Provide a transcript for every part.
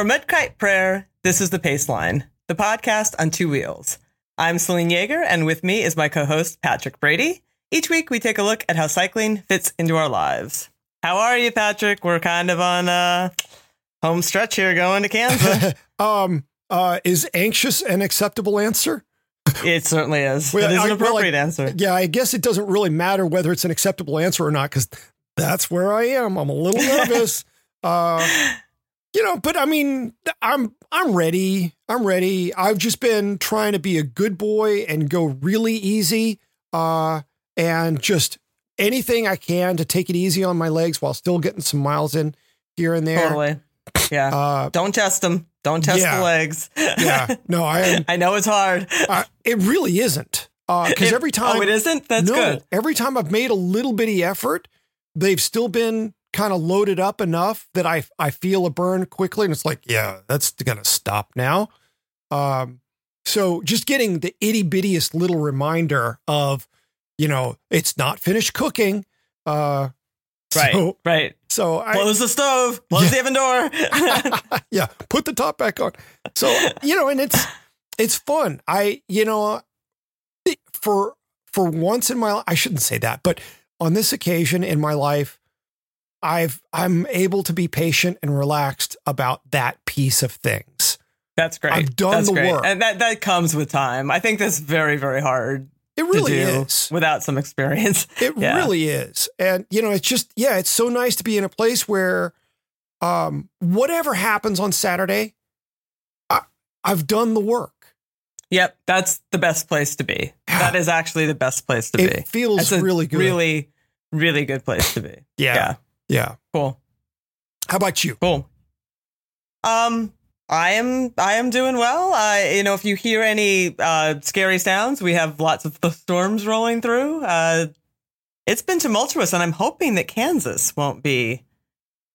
From Red Kite Prayer, this is The Paceline, the podcast on two wheels. I'm Selene Yeager, and with me is my co host, Patrick Brady. Each week, we take a look at how cycling fits into our lives. How are you, Patrick? We're kind of on a home stretch here going to Kansas. um, uh, is anxious an acceptable answer? it certainly is. Well, it is an appropriate I, well, answer. Yeah, I guess it doesn't really matter whether it's an acceptable answer or not because that's where I am. I'm a little nervous. uh, you know, but I mean, I'm I'm ready. I'm ready. I've just been trying to be a good boy and go really easy, uh, and just anything I can to take it easy on my legs while still getting some miles in here and there. Totally. Yeah. Uh, Don't test them. Don't test yeah, the legs. yeah. No, I am, I know it's hard. Uh, it really isn't. Because uh, every time. Oh, it isn't? That's no, good. Every time I've made a little bitty effort, they've still been kind of loaded up enough that I I feel a burn quickly, and it's like, yeah, that's gonna stop now. Um, so just getting the itty bittiest little reminder of, you know, it's not finished cooking. Uh, right, so, right. So I, close the stove, close yeah. the oven door. yeah, put the top back on. So you know, and it's it's fun. I you know, for for once in my life, I shouldn't say that, but on this occasion in my life, I've I'm able to be patient and relaxed about that piece of things. That's great. I've done That's the great. work, and that that comes with time. I think that's very very hard. It really is without some experience. It yeah. really is, and you know, it's just yeah, it's so nice to be in a place where, um, whatever happens on Saturday, I, I've done the work. Yep, that's the best place to be. That is actually the best place to it be. It feels really good. Really, really good place to be. yeah. yeah. Yeah. Cool. How about you? Cool. Um, I am I am doing well. Uh, you know, if you hear any uh, scary sounds, we have lots of the storms rolling through. Uh, it's been tumultuous, and I'm hoping that Kansas won't be.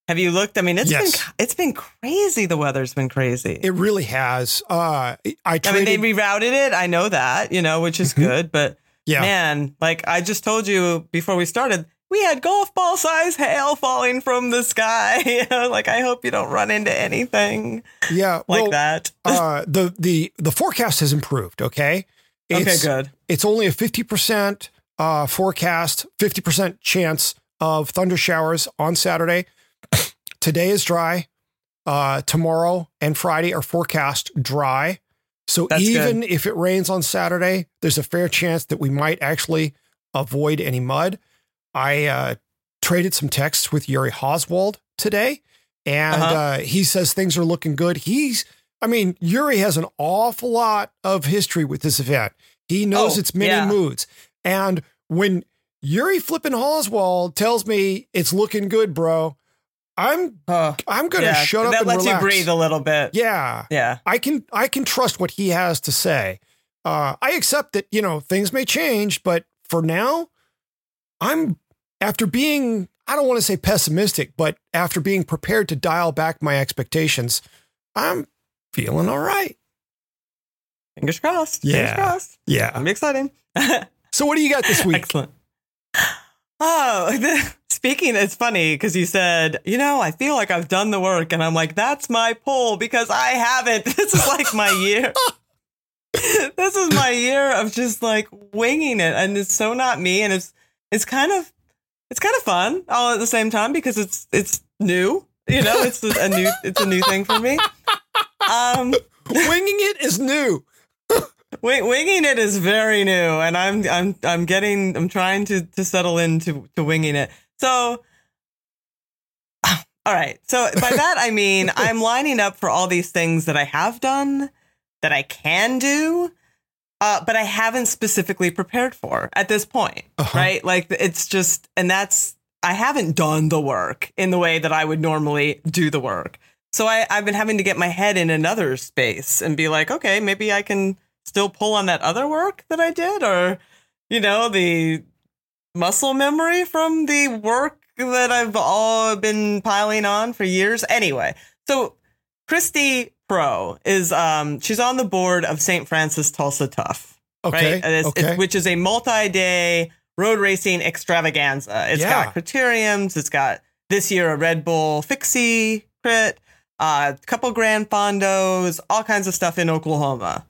Have you looked? I mean, it's yes. been it's been crazy. The weather's been crazy. It really has. Uh, I traded- I mean, they rerouted it. I know that you know, which is mm-hmm. good. But yeah, man, like I just told you before we started, we had golf ball size hail falling from the sky. like I hope you don't run into anything. Yeah, like well, that. uh, the the the forecast has improved. Okay. It's, okay, good. It's only a fifty percent uh, forecast, fifty percent chance of thunder showers on Saturday. Today is dry. Uh, tomorrow and Friday are forecast dry. So That's even good. if it rains on Saturday, there's a fair chance that we might actually avoid any mud. I uh, traded some texts with Yuri Hauswald today, and uh-huh. uh, he says things are looking good. He's, I mean, Yuri has an awful lot of history with this event. He knows oh, its many yeah. moods, and when Yuri flipping Hauswald tells me it's looking good, bro. I'm uh, I'm gonna yeah, shut up that and lets relax. you breathe a little bit. Yeah, yeah. I can I can trust what he has to say. Uh, I accept that you know things may change, but for now, I'm after being, I don't want to say pessimistic, but after being prepared to dial back my expectations, I'm feeling all right. Fingers crossed. Yeah. Fingers crossed. Yeah. I'm exciting. so, what do you got this week? Excellent. Oh, speaking, it's funny because you said, you know, I feel like I've done the work. And I'm like, that's my pull because I haven't. This is like my year. this is my year of just like winging it. And it's so not me. And it's, it's kind of it's kind of fun all at the same time because it's it's new. You know, it's a new it's a new thing for me. Um, winging it is new. winging it is very new, and I'm I'm I'm getting I'm trying to to settle into to winging it. So, all right. So by that I mean I'm lining up for all these things that I have done, that I can do, uh, but I haven't specifically prepared for at this point, Uh-huh. right? Like it's just, and that's I haven't done the work in the way that I would normally do the work. So I, I've been having to get my head in another space and be like, okay, maybe I can still pull on that other work that I did, or you know, the muscle memory from the work that I've all been piling on for years. Anyway, so Christy Pro is um she's on the board of St. Francis Tulsa Tough, Okay. right? It's- okay. it's- which is a multi-day road racing extravaganza. It's Yeah. got criteriums. It's got this year a Red Bull Fixie crit, a couple Grand Fondos, all kinds of stuff in Oklahoma.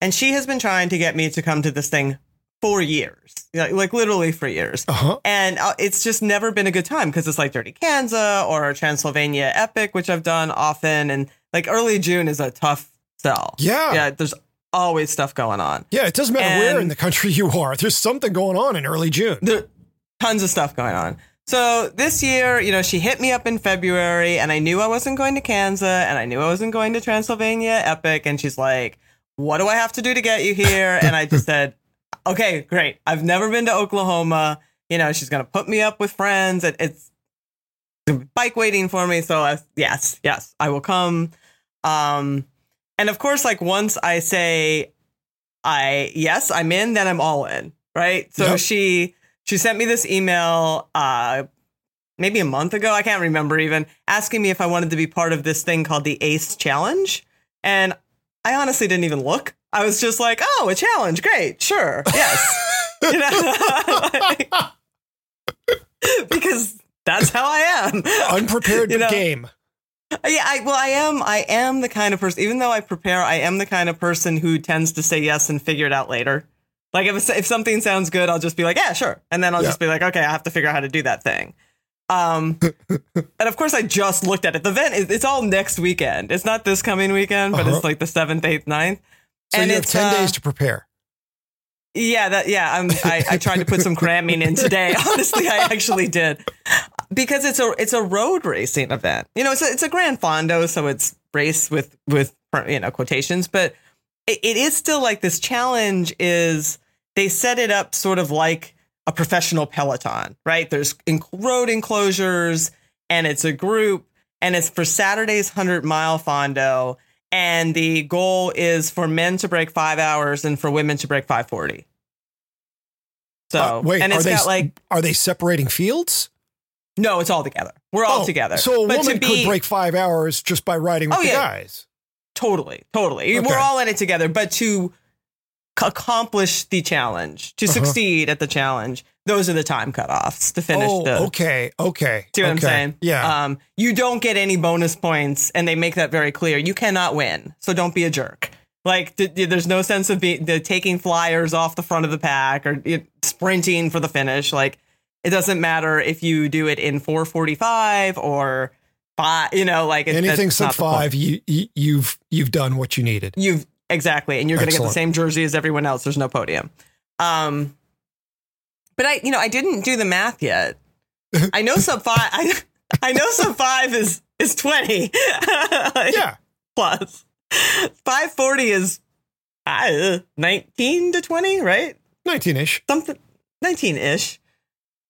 And she has been trying to get me to come to this thing for years, like, like literally for years. uh-huh. And uh, it's just never been a good time because it's like Dirty Kanza or Transylvania Epic, which I've done often. And like early June is a tough sell. Yeah. Yeah. There's always stuff going on. Yeah, it doesn't matter where in the country you are. There's something going on in early June. There tons of stuff going on. So this year, you know, she hit me up in February and I knew I wasn't going to Kansas and I knew I wasn't going to Transylvania Epic. And she's like, what do I have to do to get you here? And I just said, okay, great. I've never been to Oklahoma. You know, she's going to put me up with friends. It, it's bike waiting for me. So I, yes, yes, I will come. Um, and of course, like once I say, I, yes, I'm in, then I'm all in. Right. So Yep. she, she sent me this email, uh, maybe a month ago. I can't remember even asking me if I wanted to be part of this thing called the ACE challenge. And I honestly didn't even look. I was just like, oh, a challenge. Great. Sure. Yes. you know? because that's how I am. Unprepared You know, game. Yeah, I, well, I am. I am the kind of person. Even though I prepare, I am the kind of person who tends to say yes and figure it out later. Like if if something sounds good, I'll just be like, yeah, sure, and then I'll Yeah. just be like, okay, I have to figure out how to do that thing. Um, and of course, I just looked at it. The event is it's all next weekend. It's not this coming weekend, but Uh-huh. it's like the seventh, eighth, ninth. So and you have 10 uh, days to prepare. Yeah, that yeah. I'm, I I tried to put some cramming in today. Honestly, I actually did because it's a it's a road racing event. You know, it's a, it's a Grand Fondo, so it's race with with you know quotations, but it, it is still like this challenge. Is they set it up sort of like a professional peloton, right? There's road enclosures, and it's a group, and it's for Saturday's hundred mile Fondo. And the goal is for men to break five hours and for women to break 540. So, Uh, wait, and are it's they got like, are they separating fields? No, it's all together. We're all Oh, together. So a But woman could break five hours just by riding with Oh, the yeah. guys. Totally, totally. Okay. We're all in it together. But to c- accomplish the challenge, to Uh-huh. succeed at the challenge, those are the time cutoffs to finish oh, the. okay, okay. See what I'm saying? Yeah. Um, you don't get any bonus points, and they make that very clear. You cannot win, so don't be a jerk. Like, th- th- there's no sense of be- the taking flyers off the front of the pack or sprinting for the finish. Like, it doesn't matter if you do it in 4:45 or five. You know, like it, Anything sub not the point. five, you, you you've you've done what you needed. You've exactly, and you're going to get the same jersey as everyone else. There's no podium. Um, but I, you know, I didn't do the math yet. I know sub five. I, I know sub five is is twenty. Yeah. plus five forty is uh, nineteen to twenty, right? Nineteen ish. Something nineteen ish.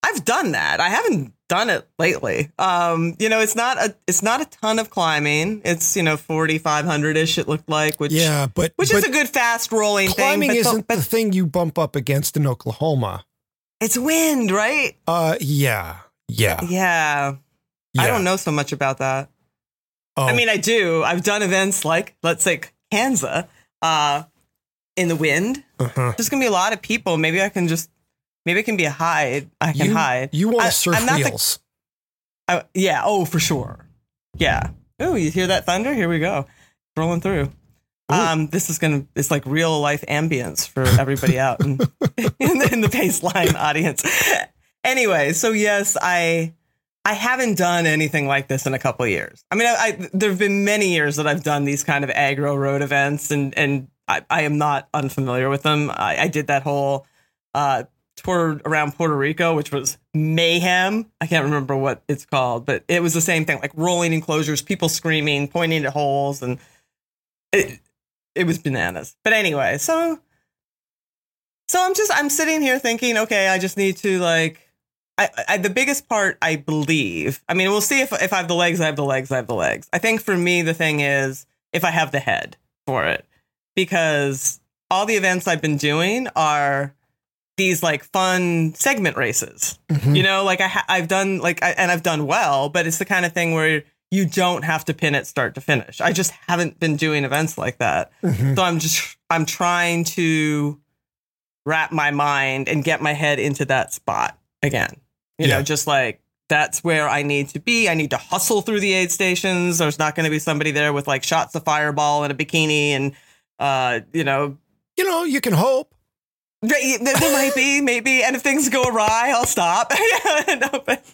I've done that. I haven't done it lately. Um, you know, it's not a it's not a ton of climbing. It's you know forty five hundred ish. It looked like, which Yeah, but which but is a good fast rolling climbing thing. Isn't but the thing you bump up against in Oklahoma. it's wind, right? Uh yeah. Yeah. Yeah. yeah. I don't know so much about that. Oh, I mean, I do. I've done events like, let's say, Kanza, uh, in the wind. uh-huh. There's gonna be a lot of people. Maybe I can just, maybe it can be a hide. I can you, hide. You want I- to surf I'm not the- wheels. I, yeah. Oh, for sure. Yeah. Oh, you hear that thunder? Here we go, rolling through. Um, this is gonna. It's like real life ambience for everybody out in, in, the, in the Paceline audience. Anyway, so yes, I I haven't done anything like this in a couple of years. I mean, I, I there have been many years that I've done these kind of aggro road events, and and I, I am not unfamiliar with them. I, I did that whole uh, tour around Puerto Rico, which was mayhem. I can't remember what it's called, but it was the same thing, like rolling enclosures, people screaming, pointing at holes, and it it was bananas. But anyway, so So I'm just I'm sitting here thinking, okay, I just need to like I, I the biggest part I believe. I mean, we'll see if if I have the legs, I have the legs, I have the legs. I think for me the thing is if I have the head for it. Because all the events I've been doing are these like fun segment races. Mhm. You know, like I ha- I've done like I, and I've done well, but it's the kind of thing where you don't have to pin it start to finish. I just haven't been doing events like that. Mhm. So I'm just I'm trying to wrap my mind and get my head into that spot again. You Yeah. know, just like that's where I need to be. I need to hustle through the aid stations. There's not going to be somebody there with like shots of fireball and a bikini and uh, you know, You know, you can hope. There, there might be maybe and if things go awry, I'll stop. No, but-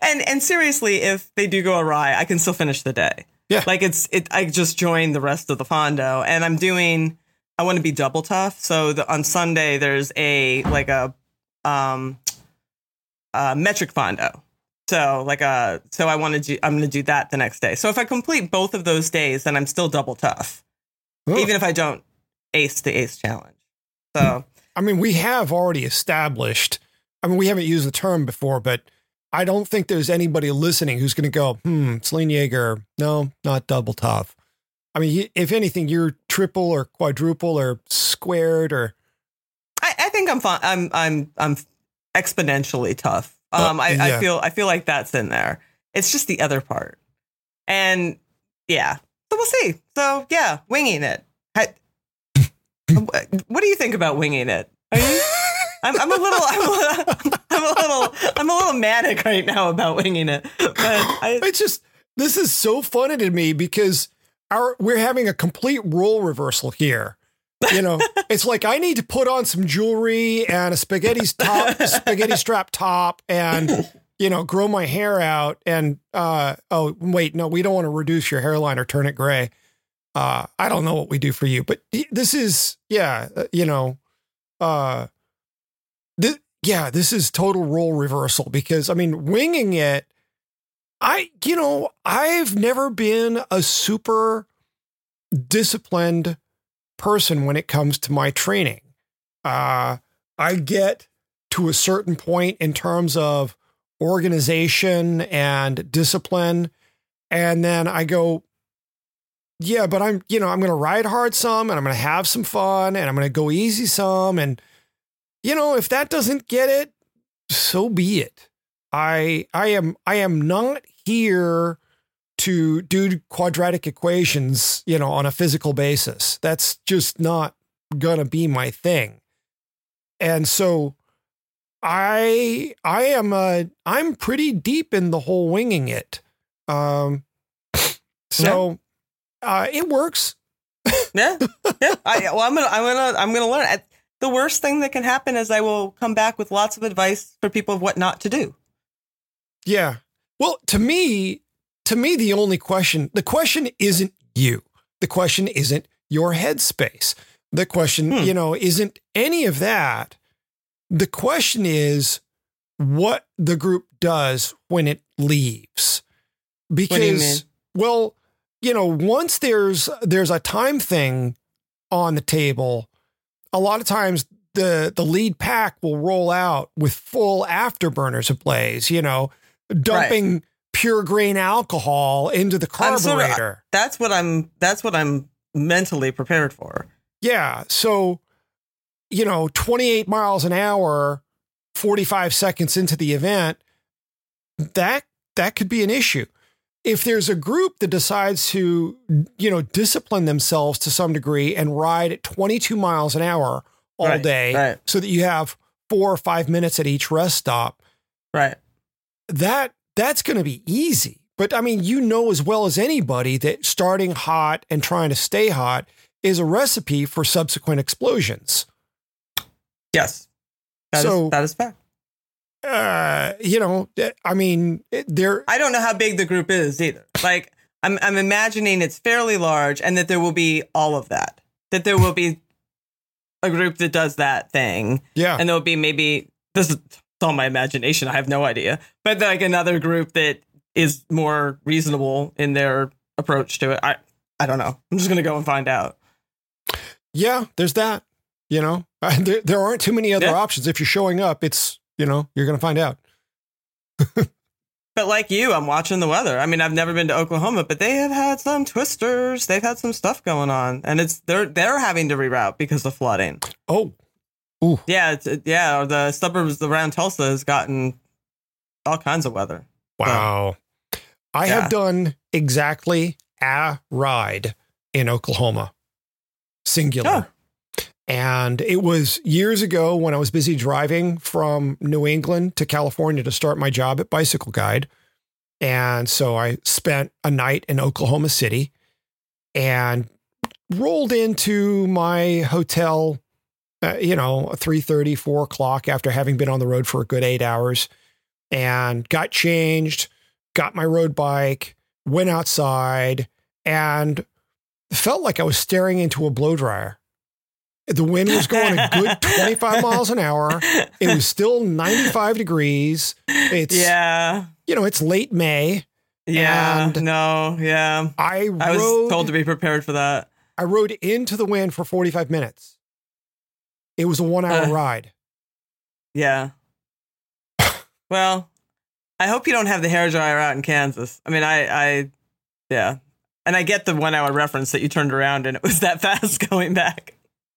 and and seriously, if they do go awry, I can still finish the day. Yeah. Like it's it I just joined the rest of the fondo and I'm doing I want to be double tough. So the, on Sunday there's a like a um uh metric fondo. So like a so I want to do I'm going to do that the next day. So if I complete both of those days then I'm still double tough. Oh. Even if I don't ace the ace challenge. So I mean, we have already established. I mean, we haven't used the term before, but I don't think there's anybody listening who's going to go, "Hmm, Selene Yeager, no, not double tough." I mean, if anything, you're triple or quadruple or squared or I, I think I'm fine. I'm I'm I'm exponentially tough. Oh, Um, I, yeah. I feel I feel like that's in there. It's just the other part, and yeah. So we'll see. So yeah, winging it. What do you think about winging it? Are you? I'm, I'm a little, I'm a, little- I'm a little, I'm a little manic right now about winging it. But I, it's just this is so funny to me because our we're having a complete role reversal here. You know, it's like I need to put on some jewelry and a spaghetti's top, spaghetti strap top, and you know, grow my hair out. And uh, oh wait, no, we don't want to reduce your hairline or turn it gray. Uh, I don't know what we do for you, but this is yeah, uh, you know, uh, yeah, this is total role reversal because I mean, winging it. I, you know, I've never been a super disciplined person when it comes to my training. Uh, I get to a certain point in terms of organization and discipline. And then I go, yeah, but I'm, you know, I'm going to ride hard some and I'm going to have some fun and I'm going to go easy some. And, you know, if that doesn't get it, so be it. I I am I am not here to do quadratic equations, you know, on a physical basis. That's just not gonna be my thing. And so I I am uh I'm pretty deep in the whole winging it. Um so uh it works. yeah, yeah. I, well, I'm gonna, I'm gonna, I'm gonna learn. I- The worst thing that can happen is I will come back with lots of advice for people of what not to do. Yeah. Well, to me, to me, the only question, the question isn't you. The question isn't your headspace. The question, Hmm. you know, isn't any of that. The question is what the group does when it leaves. Because, do you mean? well, you know, once there's there's a time thing on the table, a lot of times the the lead pack will roll out with full afterburners ablaze, you know, dumping pure grain alcohol into the I'm sort of- uh, carburetor. That's what I'm. That's what I'm mentally prepared for. yeah. So, you know, 28 miles an hour, 45 seconds into the event, that that could be an issue. If there's a group that decides to, you know, discipline themselves to some degree and ride at 22 miles an hour all Right, day right. so that you have four or five minutes at each rest stop, Right. that that's going to be easy. But I mean, you know as well as anybody that starting hot and trying to stay hot is a recipe for subsequent explosions. Yes. That is So- that is fact. Uh, you know, I mean, there. I don't know how big the group is either. Like I'm I'm imagining it's fairly large and that there will be all of that. That there will be a group that does that thing. Yeah, And there'll be maybe this is it's all my imagination. I have no idea. But like another group that is more reasonable in their approach to it. I I don't know. I'm just gonna go and find out. yeah. There's that. You know, there, there aren't too many other Yeah. options. If you're showing up, it's, you know, you're going to find out. But like you, I'm watching the weather. I mean, I've never been to Oklahoma, but they have had some twisters. They've had some stuff going on, and it's they're they're having to reroute because of flooding. Oh, Yeah, it's, it- yeah. The suburbs around Tulsa has gotten all kinds of weather. wow. I Yeah. have done exactly a ride in Oklahoma, singular. And it was years ago when I was busy driving from New England to California to start my job at Bicycle Guide. And so I spent a night in Oklahoma City and rolled into my hotel, uh, you know, 3.30, 4 o'clock after having been on the road for a good eight hours and got changed, got my road bike, went outside and felt like I was staring into a blow dryer. The wind was going a good 25 miles an hour. It was still 95 degrees. It's, yeah, you know, it's late May. yeah. No, yeah. I I was told to be prepared for that. I rode into the wind for 45 minutes. It was a one hour Uh. ride. Yeah. well, I hope you don't have the hair dryer out in Kansas. I mean, I, I, yeah, and I get the one hour reference that you turned around and it was that fast going back.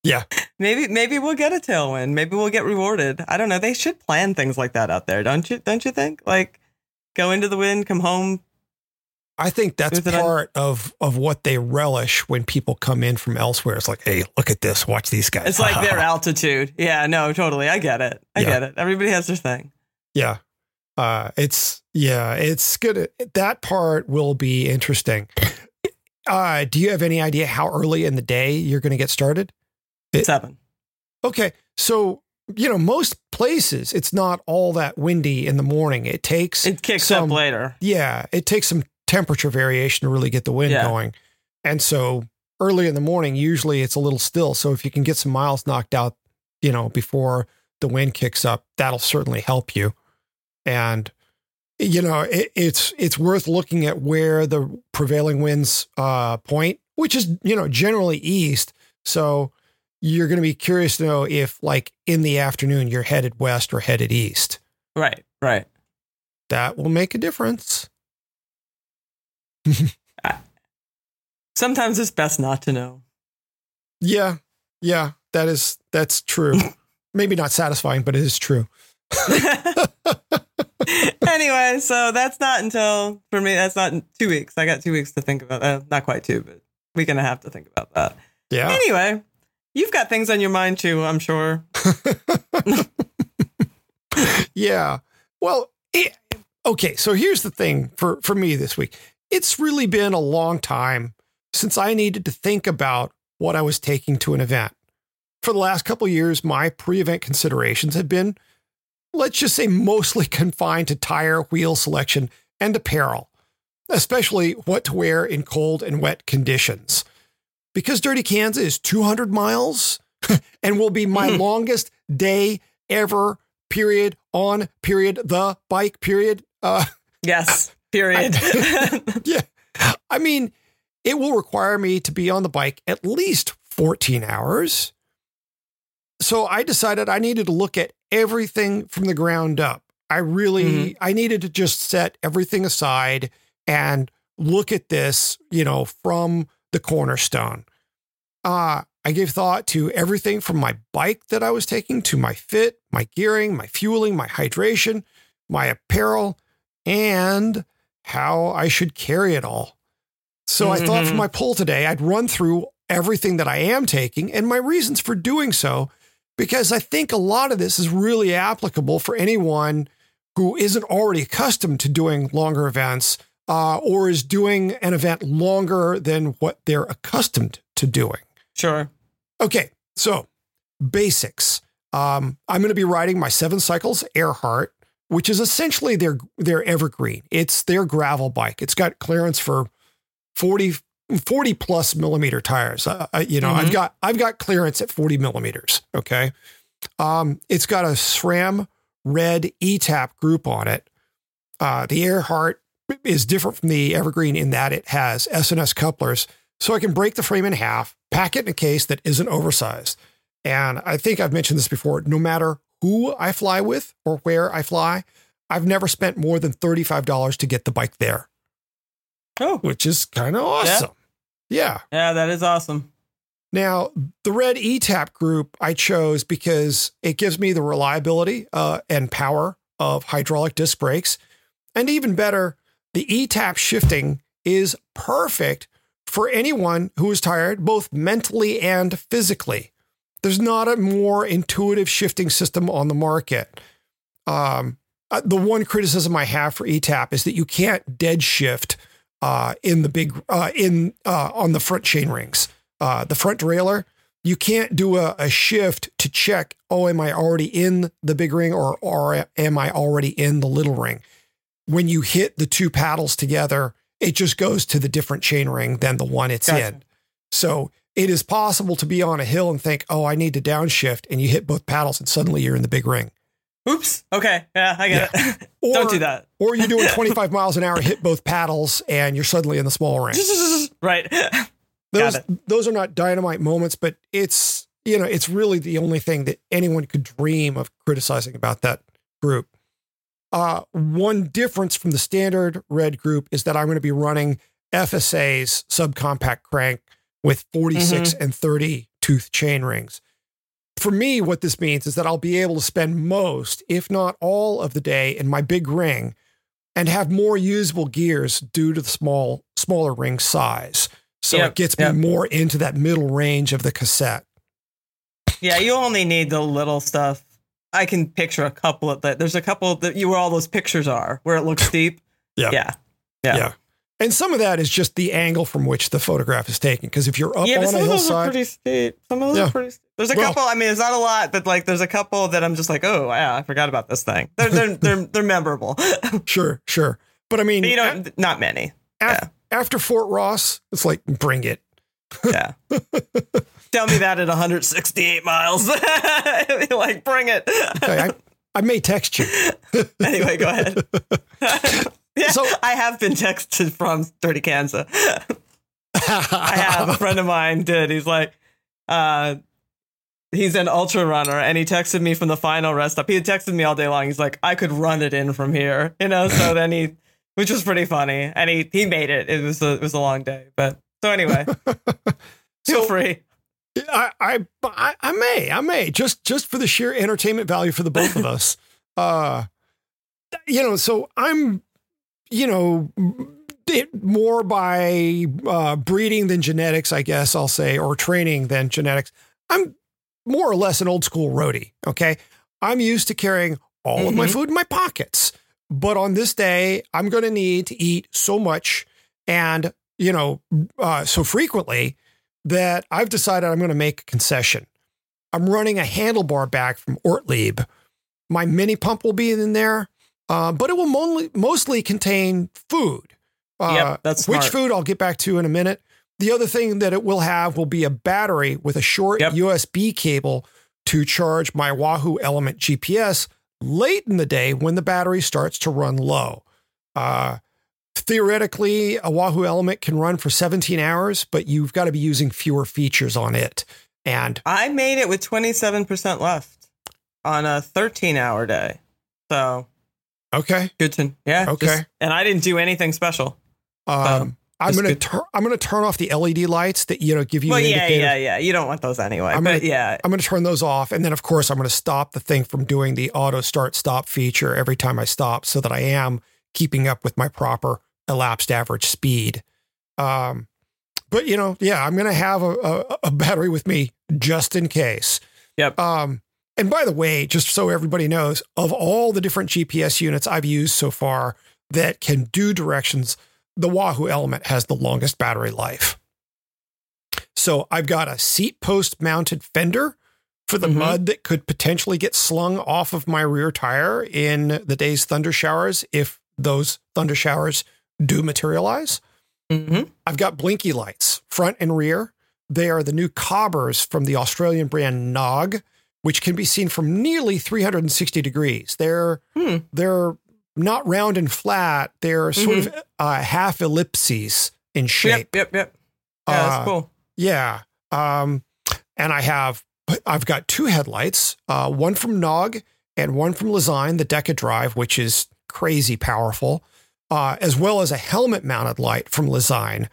Yeah. Maybe, maybe we'll get a tailwind. Maybe we'll get rewarded. I don't know. They should plan things like that out there, don't you? Don't you think? Like, go into the wind, come home. I think that's it on- part of of what they relish when people come in from elsewhere. It's like, hey, look at this. Watch these guys. It's like their altitude. Yeah, no, totally. I get it. I Yeah. get it. Everybody has their thing. yeah. Uh, it's yeah, it's good. That part will be interesting. Uh, do you have any idea how early in the day you're going to get started? It- Seven. Okay, so you know most places it's not all that windy in the morning. It takes It kicks some, up later. Yeah, it takes some temperature variation to really get the wind Yeah. going. And so early in the morning, usually it's a little still. So if you can get some miles knocked out, you know, before the wind kicks up, that'll certainly help you. And you know, it, it's it's worth looking at where the prevailing winds uh, point, which is you know generally east. So you're going to be curious to know if, like in the afternoon, you're headed west or headed east. Right, right. That will make a difference. Sometimes it's best not to know. Yeah, yeah, that is that's true. Maybe not satisfying, but it is true. anyway, so that's not until for me. That's not two weeks. I got two weeks to think about. that. not quite two, but week and a half to think about that. Yeah. Anyway, you've got things on your mind too. I'm sure. yeah. Well, it, okay. So here's the thing for for me this week. It's really been a long time since I needed to think about what I was taking to an event. For the last couple years, my pre-event considerations have been, let's just say, mostly confined to tire, wheel selection, and apparel, especially what to wear in cold and wet conditions. Because Dirty Kanza is 200 miles and will be my Mhm. longest day ever period on period the bike period uh Yes. Period. yeah i mean it will require me to be on the bike at least 14 hours so i decided i needed to look at everything from the ground up i really i needed to just set everything aside and look at this you know from the cornerstone uh I gave thought to everything from my bike that I was taking to my fit, my gearing, my fueling, my hydration, my apparel, and how I should carry it all. So I thought for Mhm. my poll today, I'd run through everything that I am taking and my reasons for doing so, because I think a lot of this is really applicable for anyone who isn't already accustomed to doing longer events uh, or is doing an event longer than what they're accustomed to doing. Sure. Okay, so basics. Um, I'm going to be riding my Seven Cycles Earhart, which is essentially their their evergreen. It's their gravel bike. It's got clearance for 40, 40 plus millimeter tires. Uh, uh, you know, I've Mhm. got I've got clearance at 40 millimeters. Okay, um, it's got a SRAM red ETAP group on it. Uh, the Earhart is different from the Evergreen in that it has S&S couplers, so I can break the frame in half, pack it in a case that isn't oversized, And I think I've mentioned this before. No matter who I fly with or where I fly, I've never spent more than $35 to get the bike there, Oh, which is kind of awesome. Yeah. yeah, that is awesome. Now, the red ETAP group I chose because it gives me the reliability uh, and power of hydraulic disc brakes. And even better, the ETAP shifting is perfect for anyone who is tired, both mentally and physically. There's not a more intuitive shifting system on the market. Um, uh, the one criticism I have for ETAP is that you can't dead shift uh, in the big uh, in uh, on the front chain rings, uh, the front derailleur. You can't do a, a shift to check. Oh, am I already in the big ring, or or am I already in the little ring? When you hit the two paddles together, it just goes to the different chain ring than the one it's Gotcha. in. So it is possible to be on a hill and think, "Oh, I need to downshift," and you hit both paddles, and suddenly you're in the big ring. Oops. Okay. Yeah, I get it. Or, Don't do that. Or you're doing 25 miles an hour, hit both paddles, and you're suddenly in the small ring. right. Those those are not dynamite moments, but it's you know it's really the only thing that anyone could dream of criticizing about that group. Uh, one difference from the standard red group is that I'm going to be running FSA's subcompact crank with 46 and 30 tooth chain rings. For me, what this means is that I'll be able to spend most, if not all, of the day in my big ring and have more usable gears due to the small, smaller ring size. So Yep, it gets yep. me more into that middle range of the cassette. Yeah, you only need the little stuff. I can picture a couple of that. There's a couple that you where all those pictures are where it looks steep. Yeah. Yeah. Yeah. Yeah. And some of that is just the angle from which the photograph is taken. Because if you're up yeah, on a some of those are hillside, pretty steep. Some of those Yeah. are pretty. Steep. There's a Well- couple. I mean, it's not a lot, but like, there's a couple that I'm just like, oh, yeah, I forgot about this thing. They're they're they're, they're memorable. sure, sure. But I mean, But you don't. Not many. af- after Fort Ross, it's like, bring it. Yeah. Tell me that at 168 miles. like, bring it. Okay, I, I may text you. anyway, go ahead. yeah, So- I have been texted from Dirty Kanza. I have a friend of mine did. He's like, uh, he's an ultra runner, and he texted me from the final rest stop. He had texted me all day long. He's like, I could run it in from here, you know. So then he, which was pretty funny, and he he made it. It was a it was a long day, but so anyway, feel So- free. I, I, I, I may, I may, just, just for the sheer entertainment value for the both of us. Uh, you know, so I'm, you know, it more by uh, breeding than genetics, I guess I'll say, or training than genetics. I'm more or less an old school roadie. Okay, I'm used to carrying all of my Mhm. food in my pockets, but on this day, I'm going to need to eat so much and you know uh, so frequently that I've decided I'm going to make a concession. I'm running a handlebar bag from Ortlieb. My mini pump will be in there, uh, but it will mo- mostly contain food. Uh, Yep, that's which food I'll get back to in a minute. The other thing that it will have will be a battery with a short Yep. USB cable to charge my Wahoo Element GPS late in the day when the battery starts to run low. Uh, theoretically, a Wahoo Element can run for 17 hours, but you've got to be using fewer features on it. And I made it with 27% left on a 13 hour day. So okay, good to, yeah. Okay. just- and I didn't do anything special. um, I'm gonna turn. I'm gonna turn off the LED lights that you know give you Well, an yeah, indicator. yeah, yeah. You don't want those anyway. I'm but gonna- yeah, I'm going to turn those off. And then, of course, I'm going to stop the thing from doing the auto start stop feature every time I stop so that I am keeping up with my proper elapsed average speed. Um, but, you know, yeah, I'm going to have a, a, a battery with me just in case. Yep. Um, and by the way, just so everybody knows, of all the different GPS units I've used so far that can do directions, the Wahoo Element has the longest battery life. So I've got a seat post mounted fender for the Mhm. mud that could potentially get slung off of my rear tire in the day's thunder showers if those thunder showers do materialize. hmm I've got blinky lights, front and rear. They are the new cobbers from the Australian brand Knog, which can be seen from nearly 360 degrees. They're Hmm. they're not round and flat. They're sort of uh, half ellipses in shape. Yep, yep, yep. Yeah, Uh, that's cool. Yeah. Um, and I have I've got two headlights, uh, one from Knog and one from Lezyne, the Deca Drive, which is crazy powerful, uh, as well as a helmet mounted light from Lezyne.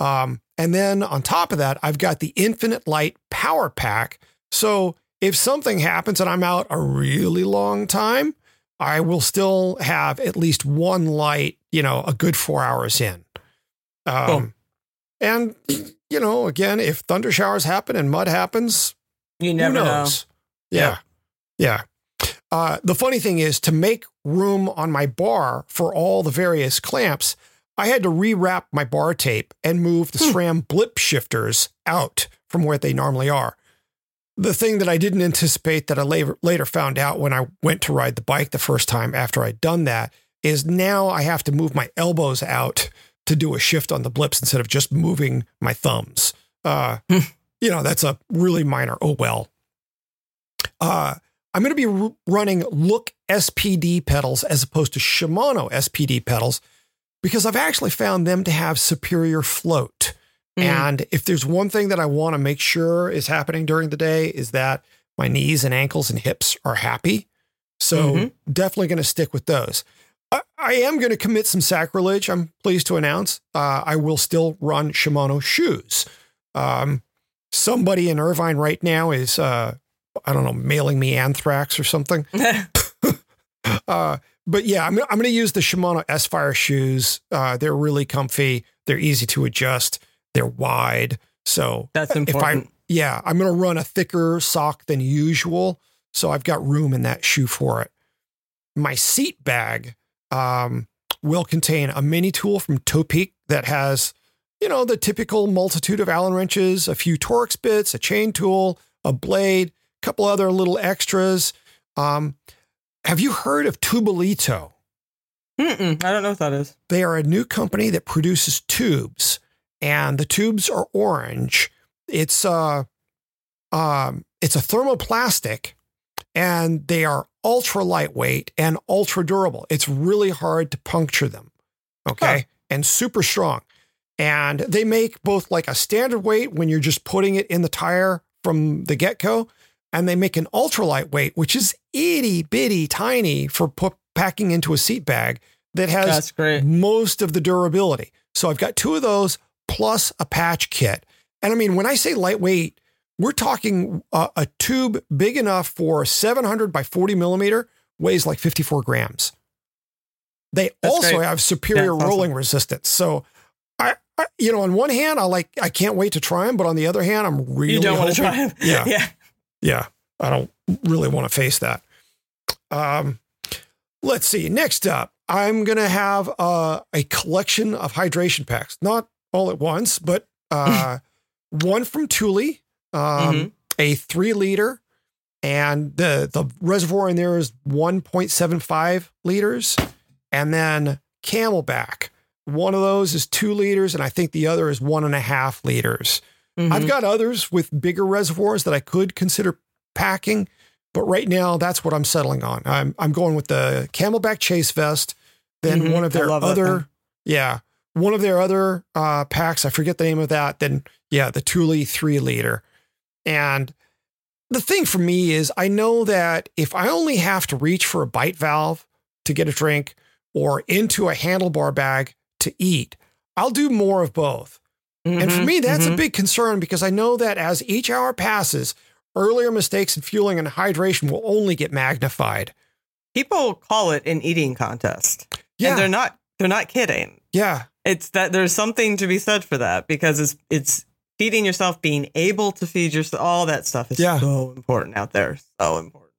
Um, and then on top of that, I've got the Infinite Light Power Pack. So if something happens and I'm out a really long time, I will still have at least one light, you know, a good four hours in. Um, cool. And, you know, again, if thunder showers happen and mud happens, you never know. Yeah. Yeah. Uh, the funny thing is, to make room on my bar for all the various clamps, I had to rewrap my bar tape and move the hmm. SRAM blip shifters out from where they normally are the thing that I didn't anticipate that I later, later found out when I went to ride the bike the first time after I'd done that is now I have to move my elbows out to do a shift on the blips instead of just moving my thumbs. Uh, hmm. you know, that's a really minor. Oh, well. Uh, I'm going to be running Look SPD pedals as opposed to Shimano SPD pedals because I've actually found them to have superior float. Mm. And if there's one thing that I want to make sure is happening during the day is that my knees and ankles and hips are happy. So mm-hmm. definitely going to stick with those. I, I am going to commit some sacrilege. I'm pleased to announce uh, I will still run Shimano shoes. Um, somebody in Irvine right now is, uh, I don't know, mailing me anthrax or something. uh, but yeah, I'm, I'm going to use the Shimano S-Phyre shoes. Uh, they're really comfy. They're easy to adjust. They're wide. So that's important. If I, yeah, I'm going to run a thicker sock than usual. So I've got room in that shoe for it. My seat bag um, will contain a mini tool from Topeak that has, you know, the typical multitude of Allen wrenches, a few Torx bits, a chain tool, a blade, couple other little extras. Um, have you heard of Tubolito? Mm-mm, I don't know what that is. They are a new company that produces tubes and the tubes are orange. It's uh um it's a thermoplastic and they are ultra lightweight and ultra durable. It's really hard to puncture them. Okay? Huh. And super strong. And they make both like a standard weight when you're just putting it in the tire from the get-go and they make an ultra lightweight which is itty bitty tiny for put, packing into a seat bag that has most of the durability. So I've got two of those plus a patch kit. And I mean, when I say lightweight, we're talking a, a tube big enough for 700 by 40 millimeter weighs like 54 grams. They That's also great. have superior yeah, rolling awesome. resistance. So I, I, you know, on one hand, I like, I can't wait to try them, but on the other hand, I'm really, you don't want to try them. Yeah. yeah. Yeah. I don't really want to face that. Um, let's see. Next up, I'm going to have uh, a collection of hydration packs, not all at once, but uh, one from Thule, um, mm-hmm. a three liter, and the the reservoir in there is 1.75 liters, and then CamelBak. One of those is two liters, and I think the other is one and a half liters. Mm-hmm. I've got others with bigger reservoirs that I could consider packing, but right now that's what I'm settling on. I'm I'm going with the CamelBak Chase Vest, then mm-hmm. one of their other, yeah, one of their other uh, packs, I forget the name of that, then yeah, the Thule three liter. And the thing for me is, I know that if I only have to reach for a bite valve to get a drink or into a handlebar bag to eat, I'll do more of both. Mm-hmm, and for mm-hmm, me, that's mm-hmm. a big concern because I know that as each hour passes, earlier mistakes in fueling and hydration will only get magnified. People call it an eating contest. Yeah. And they're not they're not kidding. Yeah it's that there's something to be said for that because it's it's feeding yourself, being able to feed yourself, all that stuff is yeah. so important out there, so important.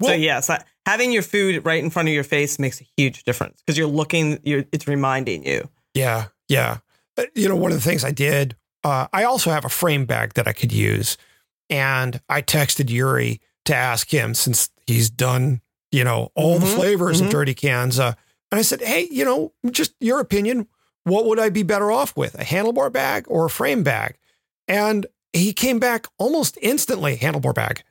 Well, so yes, having your food right in front of your face makes a huge difference because you're looking, you're it's reminding you. Yeah, yeah. Uh, you know, one of the things I did, uh, I also have a frame bag that I could use, and I texted Yuri to ask him since he's done, you know, all mm-hmm, the flavors mm-hmm. of dirty cans. Uh, and I said, hey, you know, just your opinion what would I be better off with, a handlebar bag or a frame bag? And he came back almost instantly, handlebar bag.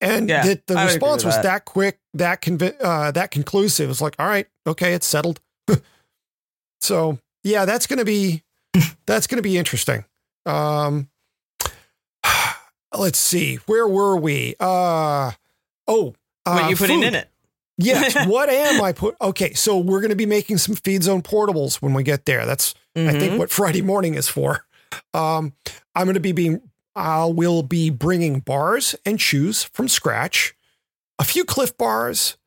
And yeah, the, the response was that. that. quick, that convi- uh, that conclusive. It's like, all right, okay, it's settled. so yeah, that's gonna be that's gonna be interesting. Um, let's see, where were we? Uh oh, uh, what you putting food. in it? Yes. what am I put? Okay, so we're going to be making some feed zone portables when we get there. That's I Mhm. think what Friday morning is for. Um, I'm going to be being. I will be bringing bars and shoes from Skratch, a few Clif bars,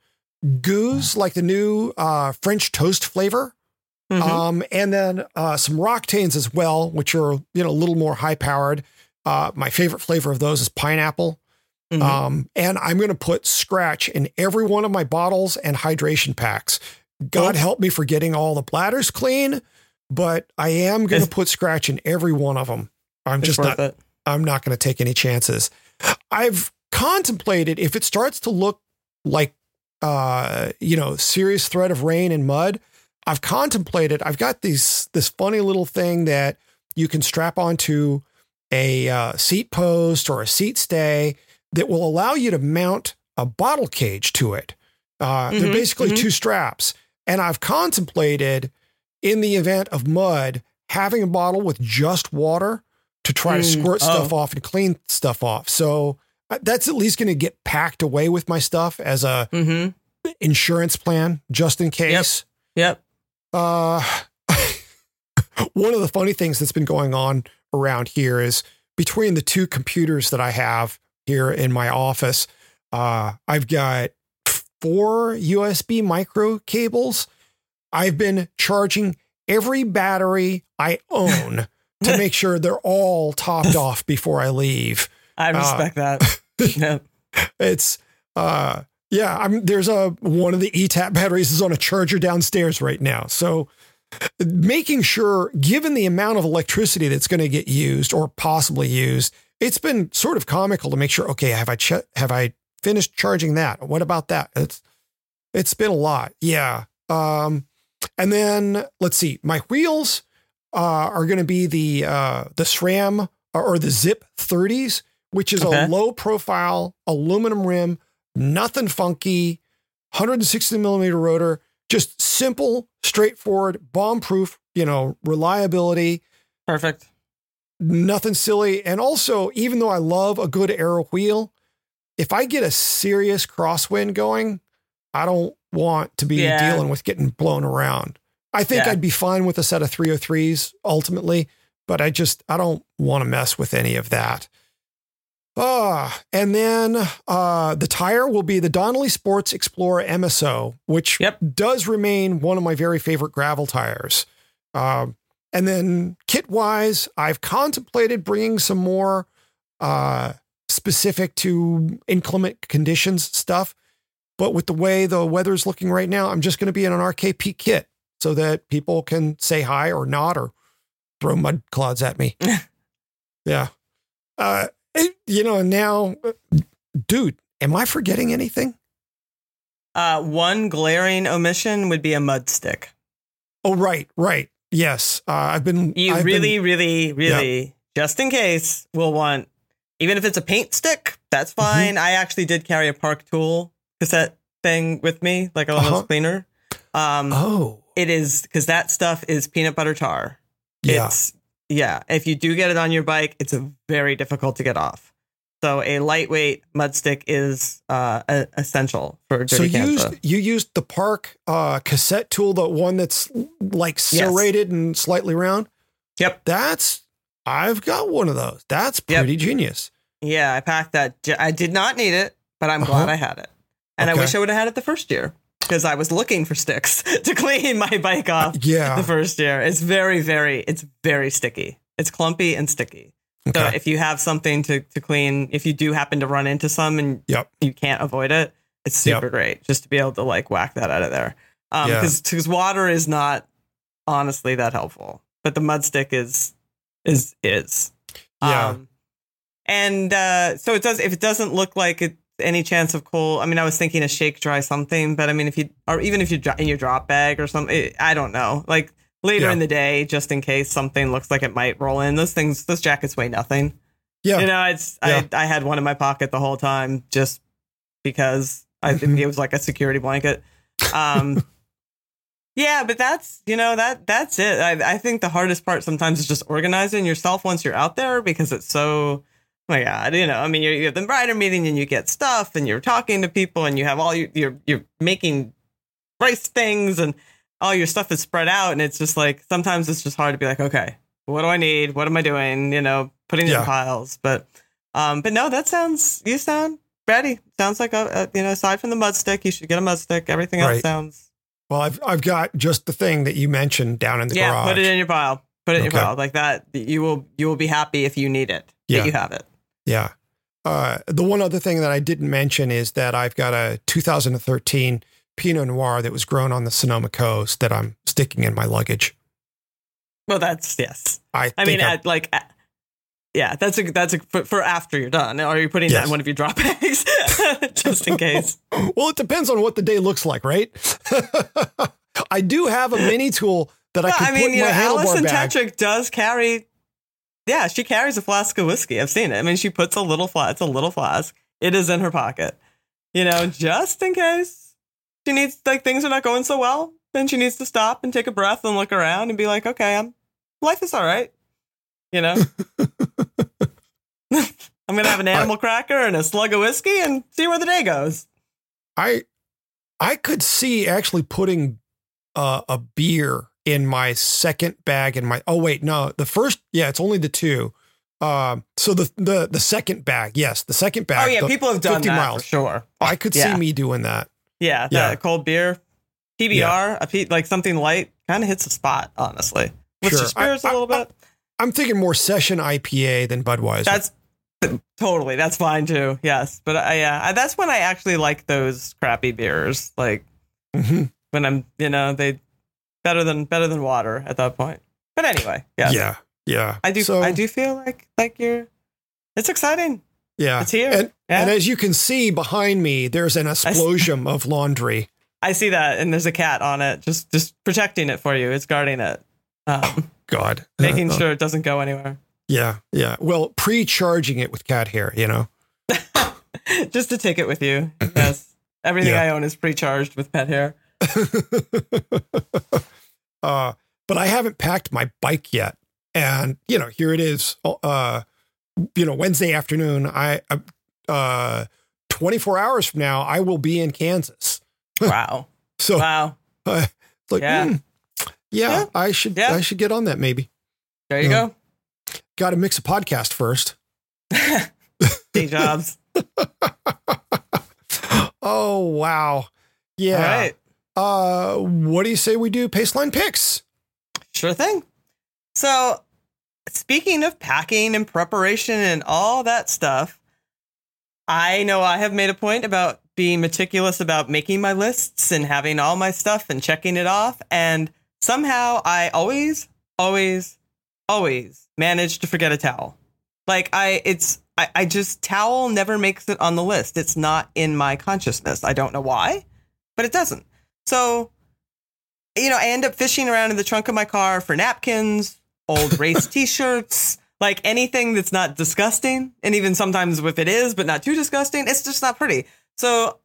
goos like the new uh, French toast flavor, Mhm. um, and then uh, some Roctanes as well, which are you know a little more high powered. Uh, my favorite flavor of those is pineapple. Mhm. Um, and I'm going to put Skratch in every one of my bottles and hydration packs. God Cool. help me for getting all the bladders clean, but I am going to put Skratch in every one of them. I'm just not, it. I'm not going to take any chances. I've contemplated if it starts to look like, uh, you know, serious threat of rain and mud. I've contemplated. I've got these this funny little thing that you can strap onto a uh, seat post or a seat stay that will allow you to mount a bottle cage to it. Uh, they're Mhm, basically mhm. two straps, and I've contemplated in the event of mud having a bottle with just water to try to Mm, squirt stuff oh. off and clean stuff off. So uh, that's at least going to get packed away with my stuff as a Mm-hmm. insurance plan just in case. Yep. Uh, one of the funny things that's been going on around here is between the two computers that I have here in my office, uh, I've got four USB micro cables. I've been charging every battery I own to make sure they're all topped off before I leave. I Uh, respect that. Yep. It's uh yeah, I'm there's a one of the eTap batteries is on a charger downstairs right now. So making sure given the amount of electricity that's going to get used or possibly used, it's been sort of comical to make sure okay, have I have I finished charging that? What about that? It's it's been a lot. Yeah. Um and then let's see, my wheels uh, are going to be the uh, the SRAM or, or the Zipp 30s, which is Okay. a low profile aluminum rim, nothing funky, 160 millimeter rotor, just simple, straightforward, bomb proof, you know, reliability, Perfect. nothing silly. And also, even though I love a good aero wheel, if I get a serious crosswind going, I don't want to be Yeah. dealing with getting blown around. I think Yeah. I'd be fine with a set of 303s ultimately, but I just I don't want to mess with any of that. Ah, and then uh, the tire will be the Donnelly Sports Explorer MSO, which Yep. does remain one of my very favorite gravel tires. Um, and then kit wise, I've contemplated bringing some more uh, specific to inclement conditions stuff. But with the way the weather's looking right now, I'm just going to be in an RKP kit so that people can say hi or not or throw mud clods at me. yeah. Uh, it- you know, now, dude, am I forgetting anything? Uh, one glaring omission would be a mud stick. Oh, right, right. Yes. Uh, I've been. You I've been- really, really, really, just in case, will want, even if it's a paint stick, that's Mm-hmm. fine. I actually did carry a Park Tool cassette thing with me, like a Uh-huh. little cleaner. Um, oh, It is because that stuff is peanut butter tar. yeah. It's, yeah. If you do get it on your bike, it's very difficult to get off. So a lightweight mud stick is uh, a- essential for dirty So you used you used the Park uh, cassette tool, the one that's like serrated and slightly round. Yep. That's I've got one of those. That's Yep. pretty genius. Yeah, I packed that. I did not need it, but I'm Uh-huh. glad I had it. And Okay. I wish I would have had it the first year because I was looking for sticks to clean my bike off Yeah. the first year. It's very, very, it's very sticky. It's clumpy and sticky. So if you have something to, to clean, if you do happen to run into some and Yep. you can't avoid it, it's Yep. super great just to be able to like whack that out of there. Um, Yeah. because water is not honestly that helpful, but the mud stick is is is. Yeah. Um, and uh, so it does. If it doesn't look like it, any chance of coal, I mean, I was thinking a ShakeDry something, but I mean, if you or even if you in your drop bag or something, I don't know. Like later Yeah. in the day, just in case something looks like it might roll in. Those things, those jackets weigh nothing. Yeah. You know, it's Yeah. I I had one in my pocket the whole time just because I think Mhm. it was like a security blanket. Um Yeah, but that's you know that that's it. I I think the hardest part sometimes is just organizing yourself once you're out there because it's so my God, you know, I mean, you you have the writer meeting and you get stuff and you're talking to people and you have all your, you're, you're making rice things and all your stuff is spread out. And it's just like, sometimes it's just hard to be like, okay, what do I need? What am I doing? You know, putting Yeah. in piles. But, um, but no, that sounds, you sound ready. Sounds like a, a you know, aside from the mud stick, you should get a mud stick. Everything else sounds, Well, I've I've got just the thing that you mentioned down in the yeah, garage. put it in your pile. Put it in your pile like that. You will, you will be happy if you need it. Yeah. That you have it. Yeah. Uh, the one other thing that I didn't mention is that I've got a 2013 Pinot Noir that was grown on the Sonoma coast that I'm sticking in my luggage. Well, that's, yes. I, I mean, think I'm- like, yeah, that's a that's a for, for after you're done. Are you putting that in one of your drop bags just in case? well, it depends on what the day looks like, right? I do have a mini tool that I Well, can I put mean, in you my know, handlebar Alison bag. Tetrick does carry. Yeah, she carries a flask of whiskey. I've seen it. I mean, she puts a little flask. It's a little flask. It is in her pocket. You know, just in case she needs like things are not going so well. Then she needs to stop and take a breath and look around and be like, okay, I'm life is all right. You know. I'm gonna have an animal cracker and a slug of whiskey and see where the day goes. I I could see actually putting uh, a beer in my second bag in my oh wait no the first yeah it's only the two um so the the the second bag yes the second bag oh yeah, the people have done 50 that miles. for sure. I could yeah. see me doing that Yeah, Yeah. cold beer, PBR, a P, like something light, kind of hits the spot. Honestly, with Sure. your spirits I- a little I- bit. I'm thinking more session IPA than Budweiser That's totally that's fine too. Yes, but I, yeah, I, that's when I actually like those crappy beers. Like Mhm. when I'm, you know, they better than better than water at that point. But anyway, yeah, yeah yeah I do. so, I do feel like like you're. It's exciting. yeah It's here. and Yeah. and as you can see behind me there's an explosion of laundry I see that, and there's a cat on it, just just protecting it for you. It's guarding it, um, God making Uh, uh, sure it doesn't go anywhere. yeah yeah well pre-charging it with cat hair you know just to take it with you. Yes. Everything Yeah. I own is pre-charged with pet hair. Uh, but I haven't packed my bike yet. And, you know, here it is, uh, you know, Wednesday afternoon. I, uh, 24 hours from now, I will be in Kansas. Wow. So, Wow. uh, like, Yeah. hmm, yeah, Yeah. I should, Yeah. I should get on that maybe. There you go. Got to mix a podcast first. Day jobs. Oh, wow. Yeah. right. Uh, what do you say we do Paceline picks? Sure thing. So, speaking of packing and preparation and all that stuff, I know I have made a point about being meticulous about making my lists and having all my stuff and checking it off. And somehow I always, always, always manage to forget a towel. Like, I, it's, I, I just, towel never makes it on the list. It's not in my consciousness. I don't know why, but it doesn't. So, you know, I end up fishing around in the trunk of my car for napkins, old race t-shirts, like anything that's not disgusting. And even sometimes if it is, but not too disgusting, it's just not pretty. So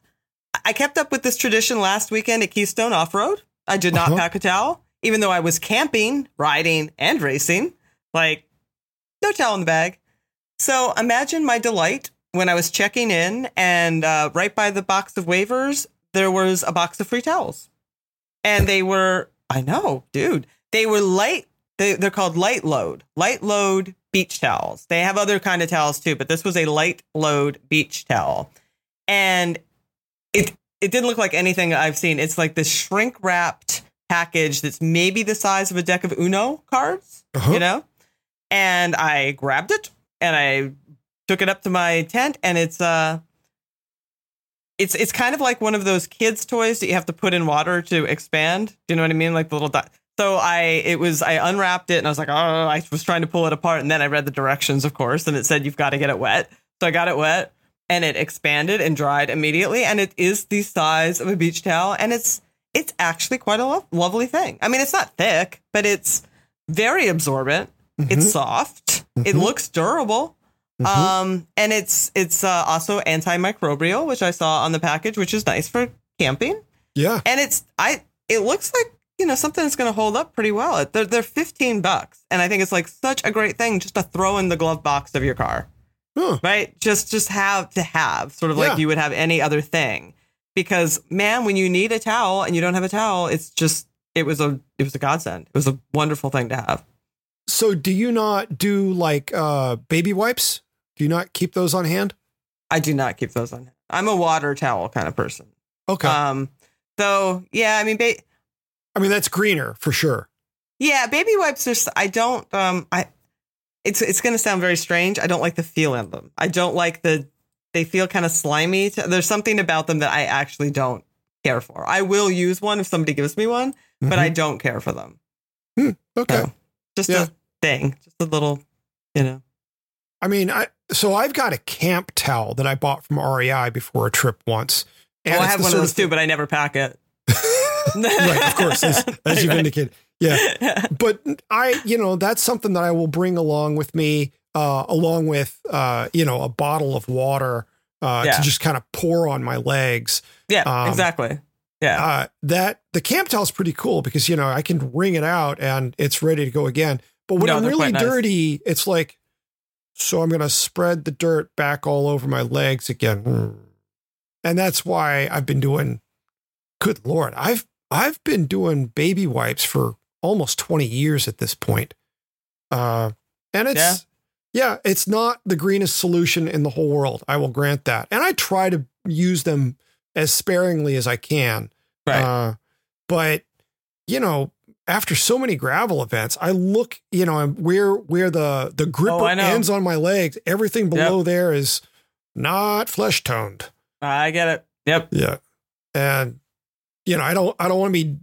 I kept up with this tradition last weekend at Keystone Off-Road. I did not Uh-huh. pack a towel, even though I was camping, riding, and racing. Like, no towel in the bag. So imagine my delight when I was checking in and uh, right by the box of waivers, there was a box of free towels. And they were i know dude they were light they, they're called Lightload light load beach towels. They have other kind of towels too but this was a light load beach towel. And it it didn't look like anything i've seen. It's like this shrink wrapped package that's maybe the size of a deck of uno cards Uh-huh. you know? And i grabbed it and i took it up to my tent and it's uh it's it's kind of like one of those kids toys that you have to put in water to expand. Do you know what I mean? Like the little dot. So I it was I unwrapped it and I was like, oh, I was trying to pull it apart and then I read the directions, of course, and it said you've got to get it wet. So I got it wet and it expanded and dried immediately, and it is the size of a beach towel, and it's it's actually quite a lo- lovely thing. I mean, it's not thick, but it's very absorbent. It's soft. It Mhm. looks durable. Mhm. Um, and it's it's uh, also antimicrobial, which I saw on the package, which is nice for camping. yeah. And it's I it looks like you know something that's going to hold up pretty well. They're they're fifteen bucks, and I think it's like such a great thing just to throw in the glove box of your car. Huh. right? Just just have to have, sort of Yeah. like you would have any other thing. Because man, when you need a towel and you don't have a towel, it's just it was a it was a godsend. It was a wonderful thing to have. So do you not do like uh baby wipes? Do you not keep those on hand? I do not keep those on. I'm a water towel kind of person. Okay. Um, so yeah, I mean, ba- I mean that's greener for sure. yeah, baby wipes are. I don't. Um, I. It's it's going to sound very strange. I don't like the feel in them. I don't like the. They feel kind of slimy. To, there's something about them that I actually don't care for. I will use one if somebody gives me one, but I don't care for them. Mhm. okay. So, just Yeah. a thing, just a little, you know. I mean, I so I've got a camp towel that I bought from REI before a trip once. oh, I have one of those too, but I never pack it. right, of course, as, as you've Right. indicated. Yeah. But I, you know, that's something that I will bring along with me, uh, along with, uh, you know, a bottle of water uh, Yeah. to just kind of pour on my legs. yeah, Um, exactly. Yeah. Uh, that the camp towel is pretty cool because, you know, I can wring it out and it's ready to go again. But when No, I'm really nice. dirty, it's like, so I'm going to spread the dirt back all over my legs again. And that's why I've been doing, good Lord, I've, I've been doing baby wipes for almost 20 years at this point. Uh, and it's, Yeah. yeah, it's not the greenest solution in the whole world. I will grant that. And I try to use them as sparingly as I can. right. Uh, but you know, after so many gravel events, I look, you know, where where the the gripper Oh, ends on my legs, everything below there is not flesh toned. I get it. Yep. Yeah, and you know, I don't I don't want to be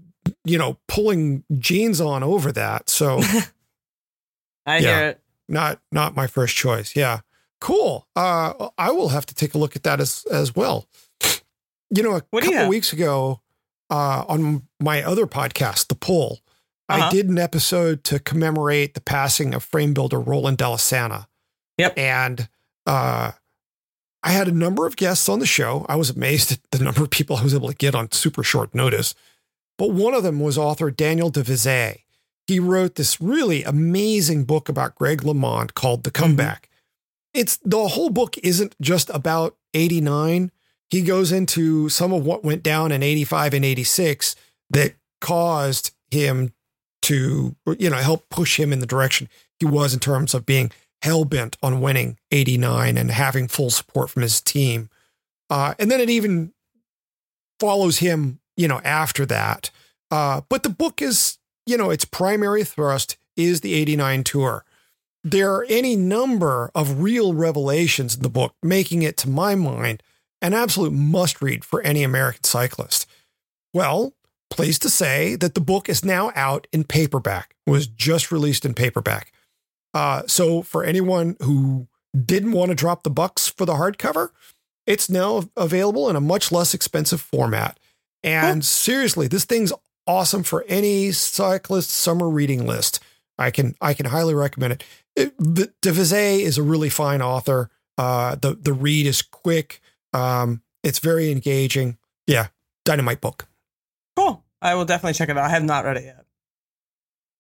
you know pulling jeans on over that. So I Yeah. hear it. not not my first choice. Yeah, cool. Uh, I will have to take a look at that as as well. You know, a What couple weeks ago, uh, on my other podcast, The Pull, I Uh-huh. did an episode to commemorate the passing of frame builder Roland Della Santa. Yep. and uh, I had a number of guests on the show. I was amazed at the number of people I was able to get on super short notice. But one of them was author Daniel de Visé. He wrote this really amazing book about Greg LeMond called The Comeback. It's the whole book isn't just about 89. He goes into some of what went down in 85 and 86 that caused him to, you know, help push him in the direction he was in terms of being hell bent on winning 89 and having full support from his team. Uh, and then it even follows him, you know, after that. Uh, but the book is, you know, its primary thrust is the 89 tour. There are any number of real revelations in the book, making it, to my mind, an absolute must read for any American cyclist. Well, pleased to say that the book is now out in paperback, It was just released in paperback. Uh, so for anyone who didn't want to drop the bucks for the hardcover, it's now available in a much less expensive format. And seriously, this thing's awesome for any cyclist summer reading list. I can I can highly recommend it. it the- de Visé is a really fine author. Uh, the the read is quick. Um, it's very engaging. Yeah, dynamite book. Cool. I will definitely check it out. I have not read it yet.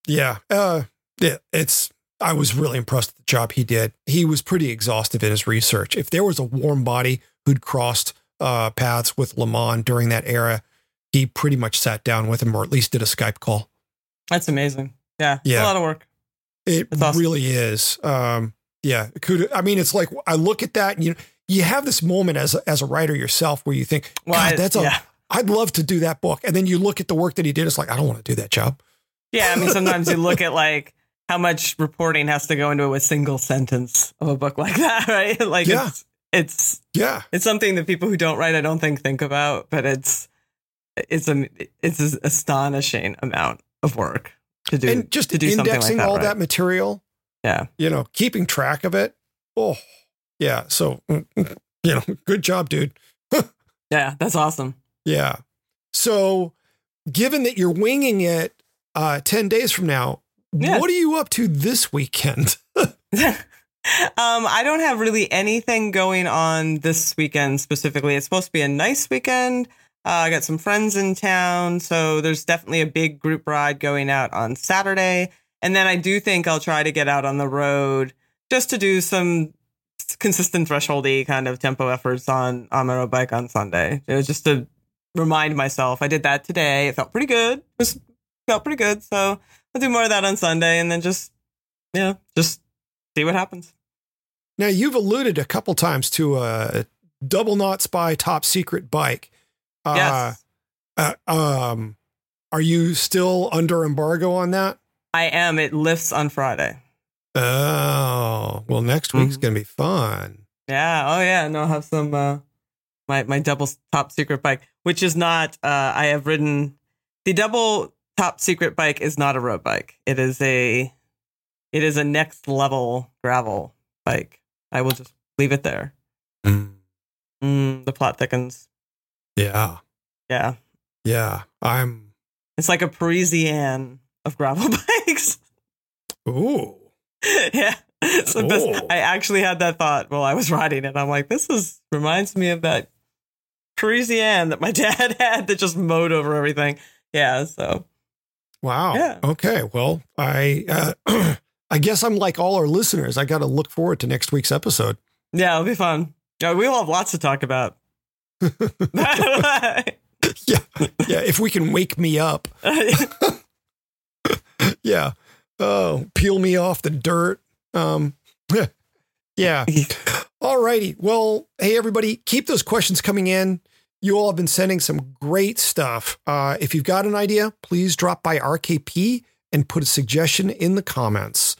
Yeah. Uh, yeah, it's, I was really impressed with the job he did. He was pretty exhaustive in his research. If there was a warm body who'd crossed uh, paths with LeMond during that era, he pretty much sat down with him or at least did a Skype call. That's amazing. Yeah. Yeah. a lot of work. It awesome. really is. Um, yeah. I mean, it's like I look at that and you, you have this moment as a, as a writer yourself where you think, Well, God, I- that's a, yeah. I'd love to do that book. And then you look at the work that he did. It's like, I don't want to do that job. Yeah. I mean, sometimes you look at like how much reporting has to go into a single sentence of a book like that, right? Like Yeah. it's, it's, Yeah. it's something that people who don't write, I don't think think about, but it's, it's a, it's an astonishing amount of work to do. and just to do something like indexing that, all right? that material. Yeah. you know, keeping track of it. Oh, yeah. So, mm, mm, you know, good job, dude. Yeah. That's awesome. Yeah. So, given that you're winging it uh, 10 days from now, Yes. what are you up to this weekend? um, I don't have really anything going on this weekend specifically. It's supposed to be a nice weekend. Uh, I got some friends in town, so there's definitely a big group ride going out on Saturday. And then I do think I'll try to get out on the road just to do some consistent thresholdy kind of tempo efforts on on my road bike on Sunday. It was just to remind myself. I did that today. It felt pretty good. It was felt pretty good. So I'll do more of that on Sunday and then just yeah, just see what happens. Now you've alluded a couple times to a double knot spy top secret bike. Uh, Yes. uh, um, are you still under embargo on that? I am. It lifts on Friday. Oh, well, next week's Mhm. going to be fun. Yeah. Oh yeah. No, I'll have some uh my my double top secret bike, which is not uh I have ridden the double top secret bike is not a road bike. It is a it is a next level gravel bike. I will just leave it there. Mm, the plot thickens. Yeah. Yeah. Yeah. I'm, It's like a Parisienne of gravel bikes. ooh. yeah. Best. Oh. I actually had that thought while I was riding it. I'm like, this is reminds me of that Parisienne that my dad had that just mowed over everything. Yeah. So Wow. Yeah. Okay. Well, I, uh, I guess I'm like all our listeners. I got to look forward to next week's episode. yeah, it'll be fun. Yeah, we'll have lots to talk about. yeah. Yeah. If we can wake me up. Yeah. Oh, peel me off the dirt. Um, yeah. All righty. Well, hey, everybody, keep those questions coming in. You all have been sending some great stuff. Uh, if you've got an idea, please drop by RKP and put a suggestion in the comments.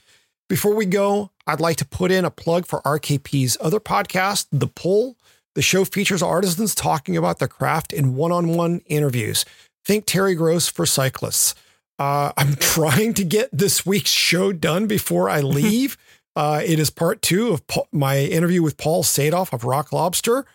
Before we go, I'd like to put in a plug for RKP's other podcast, The Pull. The show features artisans talking about their craft in one on one interviews. Think Terry Gross for cyclists. Uh, I'm trying to get this week's show done before I leave. uh, it is part two of my interview with Paul Sadoff of Rock Lobster.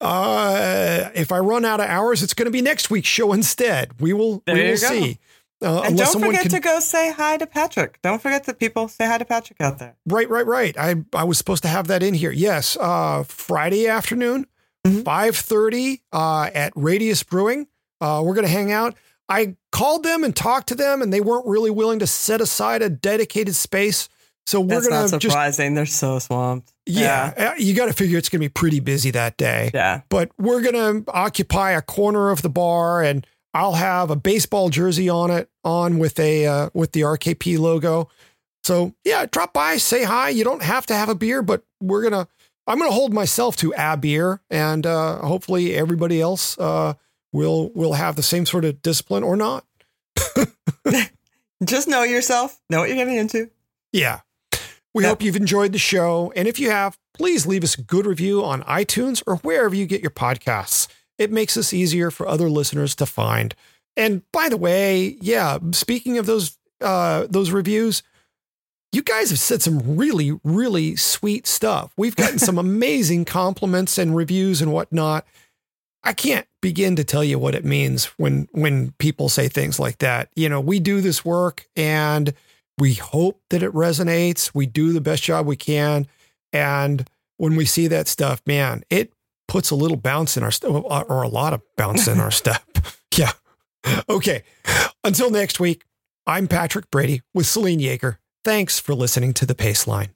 Uh, if I run out of hours, it's going to be next week's show instead. We will, There we will go. see. Uh, and don't forget can, to go say hi to Patrick. Don't forget that people say hi to Patrick out there. Right, right, right. I I was supposed to have that in here. Yes, uh, Friday afternoon, Mhm. five thirty, uh, at Radius Brewing. Uh, we're gonna hang out. I called them and talked to them, and they weren't really willing to set aside a dedicated space. So we're That's gonna not just surprising. They're so swamped. yeah, uh, you got to figure it's gonna be pretty busy that day. Yeah. But we're gonna occupy a corner of the bar, and I'll have a baseball jersey on it on with a uh, with the RKP logo. So yeah, drop by, say hi. You don't have to have a beer, but we're gonna I'm gonna hold myself to a beer, and uh, hopefully everybody else uh, will will have the same sort of discipline or not. Just know yourself. Know what you're getting into. Yeah. We Yep. hope you've enjoyed the show. And if you have, please leave us a good review on iTunes or wherever you get your podcasts. It makes us easier for other listeners to find. And by the way, yeah, speaking of those uh those reviews, you guys have said some really, really sweet stuff. We've gotten some amazing compliments and reviews and whatnot. I can't begin to tell you what it means when when people say things like that. You know, we do this work and we hope that it resonates. We do the best job we can. And when we see that stuff, man, it puts a little bounce in our step uh, or a lot of bounce in our step. Yeah. Okay. Until next week, I'm Patrick Brady with Selene Yeager. Thanks for listening to The Paceline.